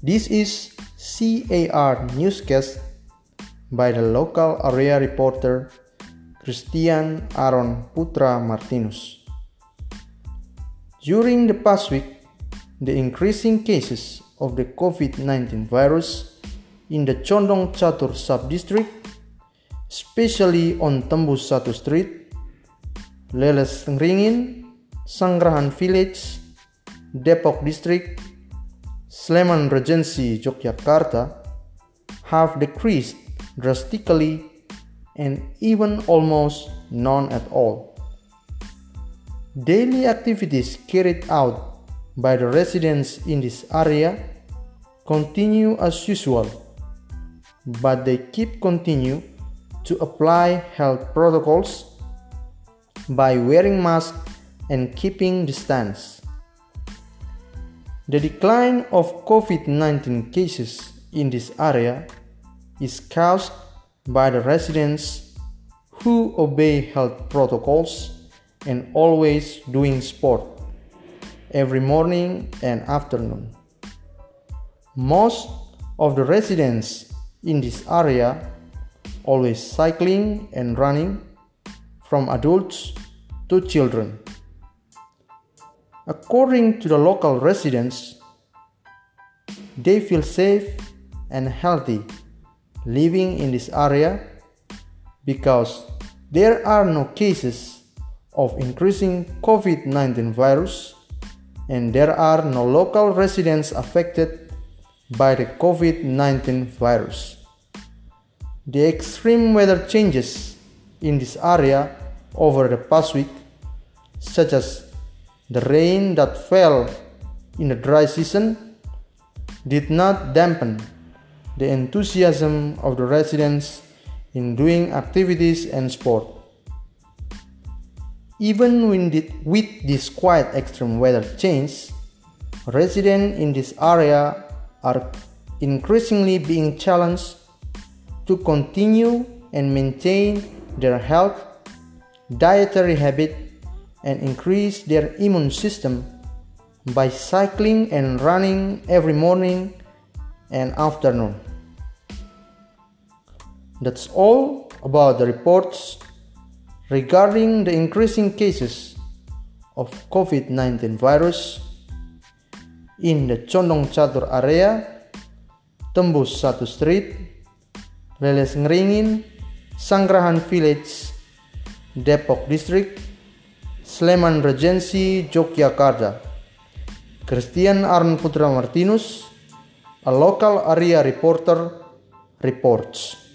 This is CAR newscast by the local area reporter Christian Aaron Putra Martinus. During the past week, the increasing cases of the COVID-19 virus in the Condong Catur sub-district, especially on Tembus Satu Street, Leles Ringin, Sangrahan Village, Depok District, Sleman Regency, Yogyakarta, have decreased drastically and even almost none at all. Daily activities carried out by the residents in this area continue as usual, but they keep continue to apply health protocols by wearing masks and keeping distance. The decline of COVID 19 cases in this area is caused by the residents who obey health protocols and always doing sport every morning and afternoon. Most of the residents in this area always cycling and running from adults to children. According to the local residents, they feel safe and healthy living in this area because there are no cases of increasing COVID 19 virus and there are no local residents affected by the COVID 19 virus. The extreme weather changes in this area over the past week, such as the rain that fell in the dry season, did not dampen the enthusiasm of the residents in doing activities and sport. Even with this quite extreme weather change, residents in this area are increasingly being challenged to continue and maintain their health, dietary habit, and increase their immune system by cycling and running every morning and afternoon. That's all about the reports regarding the increasing cases of COVID-19 virus in the Condong Catur area, Tembus Satu Street, Leles Ngeringin, Sangrahan Village, Depok District, Sleman Regency, Yogyakarta. Christian Arn Putra Martinus, a local area reporter, reports.